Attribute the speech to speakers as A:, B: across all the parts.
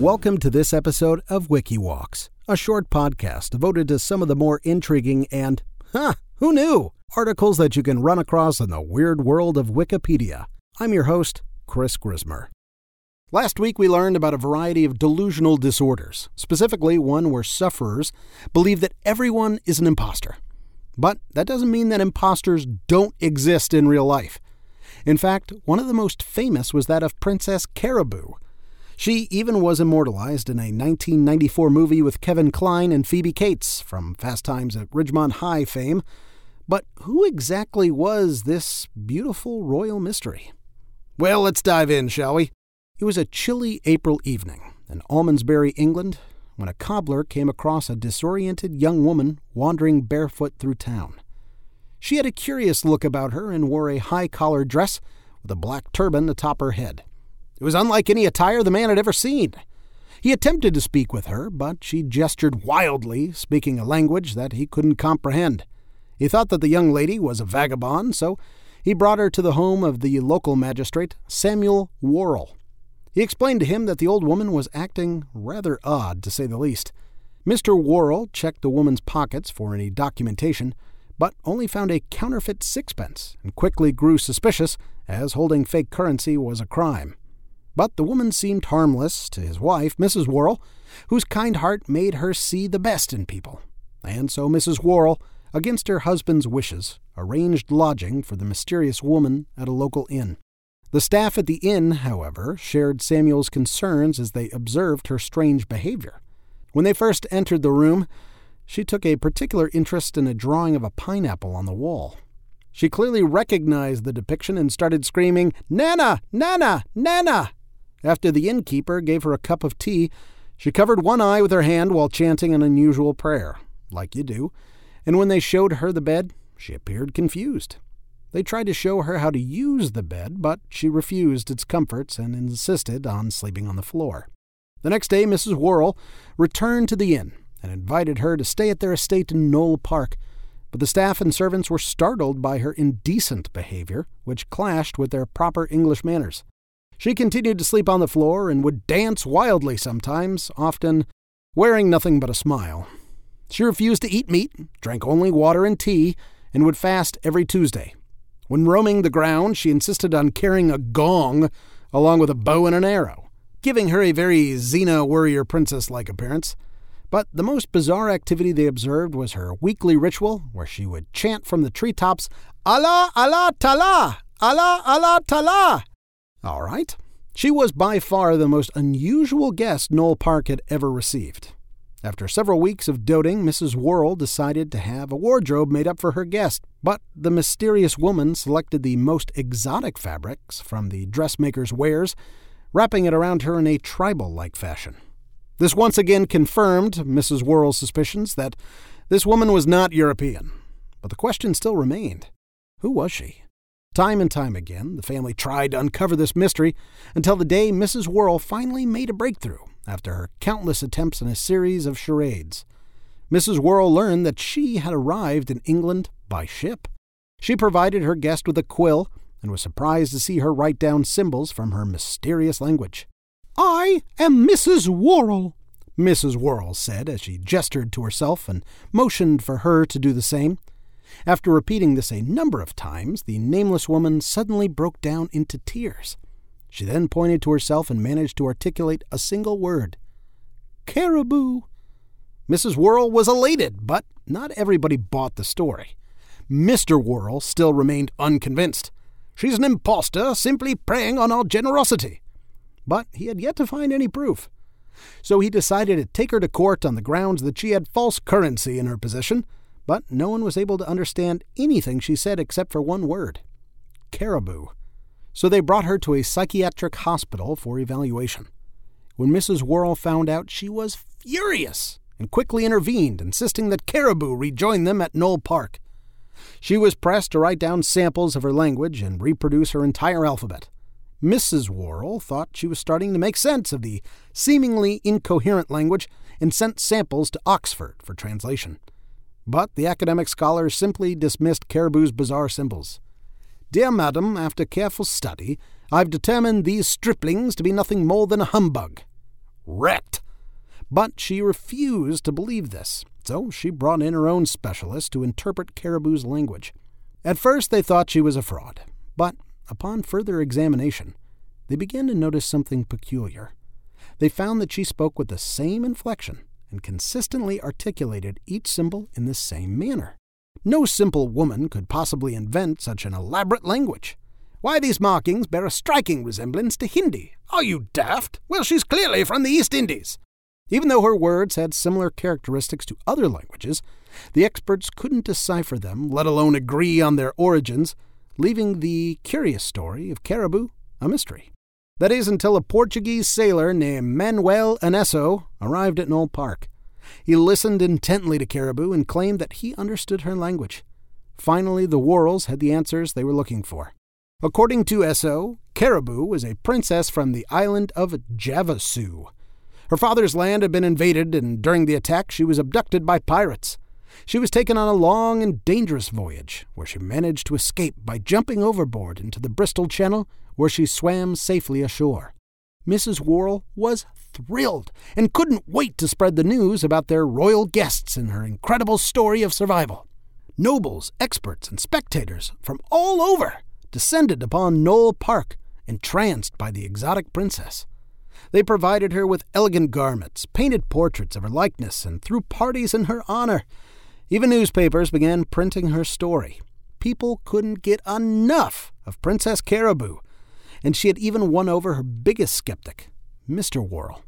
A: Welcome to this episode of WikiWalks, a short podcast devoted to some of the more intriguing and, huh, who knew, articles that you can run across in the weird world of Wikipedia. I'm your host, Chris Grismer. Last week, we learned about a variety of delusional disorders, specifically one where sufferers believe that everyone is an imposter. But that doesn't mean that imposters don't exist in real life. In fact, one of the most famous was that of Princess Caraboo she even was immortalized in a 1994 movie with Kevin Kline and Phoebe Cates from Fast Times at Ridgemont High fame. But who exactly was this beautiful royal mystery? Well, let's dive in, shall we? It was a chilly April evening in Almondsbury, England, when a cobbler came across a disoriented young woman wandering barefoot through town. She had a curious look about her and wore a high collared dress with a black turban atop her head. It was unlike any attire the man had ever seen. He attempted to speak with her, but she gestured wildly, speaking a language that he couldn't comprehend. He thought that the young lady was a vagabond, so he brought her to the home of the local magistrate, Samuel Worrell. He explained to him that the old woman was acting rather odd, to say the least. Mr. Worrell checked the woman's pockets for any documentation, but only found a counterfeit sixpence and quickly grew suspicious, as holding fake currency was a crime. But the woman seemed harmless to his wife, Mrs. Worrell, whose kind heart made her see the best in people. And so Mrs. Worrell, against her husband's wishes, arranged lodging for the mysterious woman at a local inn. The staff at the inn, however, shared Samuel's concerns as they observed her strange behavior. When they first entered the room, she took a particular interest in a drawing of a pineapple on the wall. She clearly recognized the depiction and started screaming, Nana! Nana! Nana! After the innkeeper gave her a cup of tea, she covered one eye with her hand while chanting an unusual prayer, like you do, and when they showed her the bed, she appeared confused. They tried to show her how to use the bed, but she refused its comforts and insisted on sleeping on the floor. The next day, Mrs. Worrell returned to the inn and invited her to stay at their estate in Knole Park, but the staff and servants were startled by her indecent behavior, which clashed with their proper English manners. She continued to sleep on the floor and would dance wildly sometimes, often wearing nothing but a smile. She refused to eat meat, drank only water and tea, and would fast every Tuesday. When roaming the ground, she insisted on carrying a gong along with a bow and an arrow, giving her a very Xena warrior princess like appearance. But the most bizarre activity they observed was her weekly ritual where she would chant from the treetops, Allah, Allah, Tala! Allah, Allah, Tala! All right. She was by far the most unusual guest Knole Park had ever received. After several weeks of doting, Mrs. Worrell decided to have a wardrobe made up for her guest, but the mysterious woman selected the most exotic fabrics from the dressmaker's wares, wrapping it around her in a tribal like fashion. This once again confirmed Mrs. Worrell's suspicions that this woman was not European. But the question still remained who was she? Time and time again, the family tried to uncover this mystery until the day Mrs. Worrell finally made a breakthrough after her countless attempts in a series of charades. Mrs. Worrell learned that she had arrived in England by ship. She provided her guest with a quill and was surprised to see her write down symbols from her mysterious language. I am Mrs. Worrell, Mrs. Worrell said as she gestured to herself and motioned for her to do the same. After repeating this a number of times, the nameless woman suddenly broke down into tears. She then pointed to herself and managed to articulate a single word Caraboo. Mrs. Worrell was elated, but not everybody bought the story. Mr. Worrell still remained unconvinced. She's an impostor, simply preying on our generosity. But he had yet to find any proof. So he decided to take her to court on the grounds that she had false currency in her possession but no one was able to understand anything she said except for one word Caraboo. So they brought her to a psychiatric hospital for evaluation. When Mrs. Worrell found out, she was furious and quickly intervened, insisting that Caraboo rejoin them at Knole Park. She was pressed to write down samples of her language and reproduce her entire alphabet. Mrs. Worrell thought she was starting to make sense of the seemingly incoherent language and sent samples to Oxford for translation. But the academic scholars simply dismissed Caraboo's bizarre symbols. Dear madam, after careful study, I've determined these striplings to be nothing more than a humbug. wrecked. But she refused to believe this, so she brought in her own specialist to interpret Caraboo's language. At first, they thought she was a fraud, but upon further examination, they began to notice something peculiar. They found that she spoke with the same inflection and consistently articulated each symbol in the same manner. No simple woman could possibly invent such an elaborate language. Why, these markings bear a striking resemblance to Hindi. Are you daft? Well, she's clearly from the East Indies. Even though her words had similar characteristics to other languages, the experts couldn't decipher them, let alone agree on their origins, leaving the curious story of Caraboo a mystery. That is until a Portuguese sailor named Manuel Eynesso arrived at Knole Park. He listened intently to Caraboo and claimed that he understood her language. Finally, the Worrells had the answers they were looking for. According to Esso, Caraboo was a princess from the island of Javasu. Her father's land had been invaded, and during the attack, she was abducted by pirates. She was taken on a long and dangerous voyage, where she managed to escape by jumping overboard into the Bristol Channel where she swam safely ashore. Mrs. Worrell was thrilled and couldn't wait to spread the news about their royal guests and her incredible story of survival. Nobles, experts, and spectators from all over descended upon Knole Park, entranced by the exotic princess. They provided her with elegant garments, painted portraits of her likeness, and threw parties in her honor. Even newspapers began printing her story. People couldn't get enough of Princess Caraboo, and she had even won over her biggest skeptic, Mr. Worrell.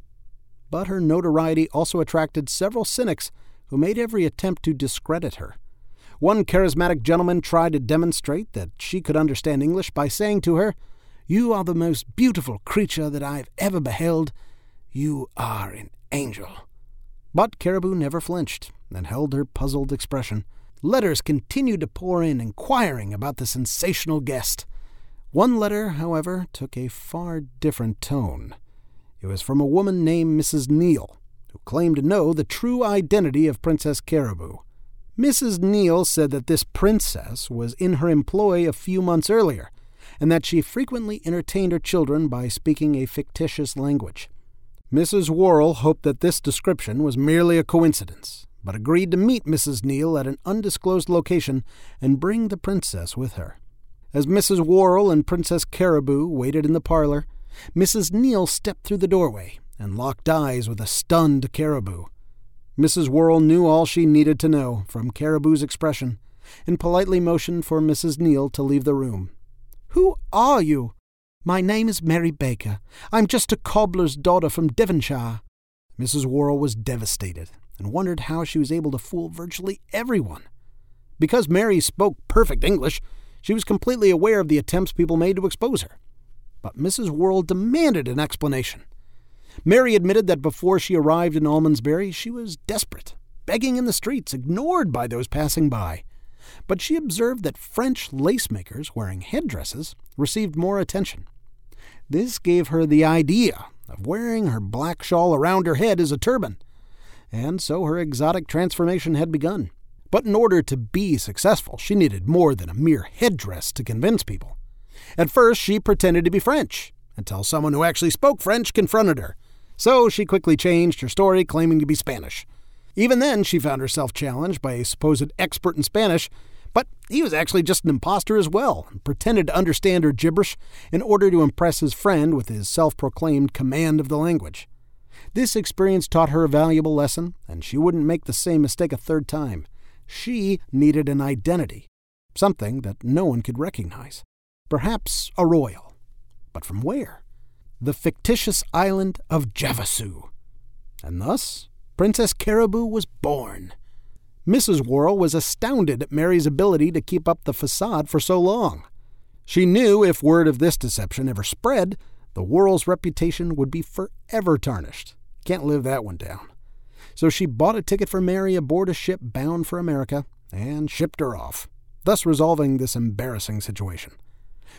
A: But her notoriety also attracted several cynics who made every attempt to discredit her. One charismatic gentleman tried to demonstrate that she could understand English by saying to her, You are the most beautiful creature that I have ever beheld. You are an angel. But Caraboo never flinched and held her puzzled expression. Letters continued to pour in inquiring about the sensational guest. One letter, however, took a far different tone. It was from a woman named Mrs. Neal, who claimed to know the true identity of Princess Caraboo. Mrs. Neal said that this princess was in her employ a few months earlier, and that she frequently entertained her children by speaking a fictitious language. Mrs. Worrell hoped that this description was merely a coincidence, but agreed to meet Mrs. Neal at an undisclosed location and bring the princess with her. As Mrs. Worrell and Princess Caraboo waited in the parlor, Mrs. Neal stepped through the doorway and locked eyes with a stunned Caraboo. Mrs. Worrell knew all she needed to know from Caraboo's expression and politely motioned for Mrs. Neal to leave the room. Who are you? My name is Mary Baker. I'm just a cobbler's daughter from Devonshire. Mrs. Worrell was devastated and wondered how she was able to fool virtually everyone. Because Mary spoke perfect English, she was completely aware of the attempts people made to expose her. But Mrs. Worrell demanded an explanation. Mary admitted that before she arrived in Almondsbury, she was desperate, begging in the streets, ignored by those passing by. But she observed that French lace makers wearing headdresses received more attention. This gave her the idea of wearing her black shawl around her head as a turban, and so her exotic transformation had begun. But in order to be successful, she needed more than a mere headdress to convince people. At first, she pretended to be French, until someone who actually spoke French confronted her. So she quickly changed her story, claiming to be Spanish. Even then, she found herself challenged by a supposed expert in Spanish, but he was actually just an impostor as well, and pretended to understand her gibberish in order to impress his friend with his self proclaimed command of the language. This experience taught her a valuable lesson, and she wouldn't make the same mistake a third time. She needed an identity, something that no one could recognize. Perhaps a royal. But from where? The fictitious island of Javasu. And thus, Princess Caraboo was born. Mrs. Worrell was astounded at Mary's ability to keep up the facade for so long. She knew if word of this deception ever spread, the Worrell's reputation would be forever tarnished. Can't live that one down so she bought a ticket for Mary aboard a ship bound for America and shipped her off, thus resolving this embarrassing situation.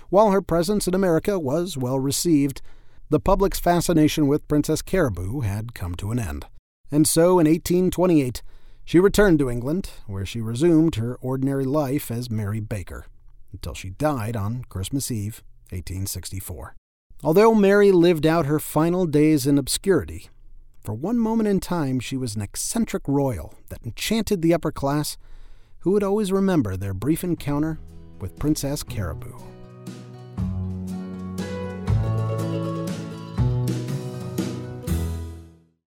A: While her presence in America was well received, the public's fascination with Princess Caraboo had come to an end. And so in 1828, she returned to England, where she resumed her ordinary life as Mary Baker, until she died on Christmas Eve, 1864. Although Mary lived out her final days in obscurity, For one moment in time, she was an eccentric royal that enchanted the upper class, who would always remember their brief encounter with Princess Caraboo.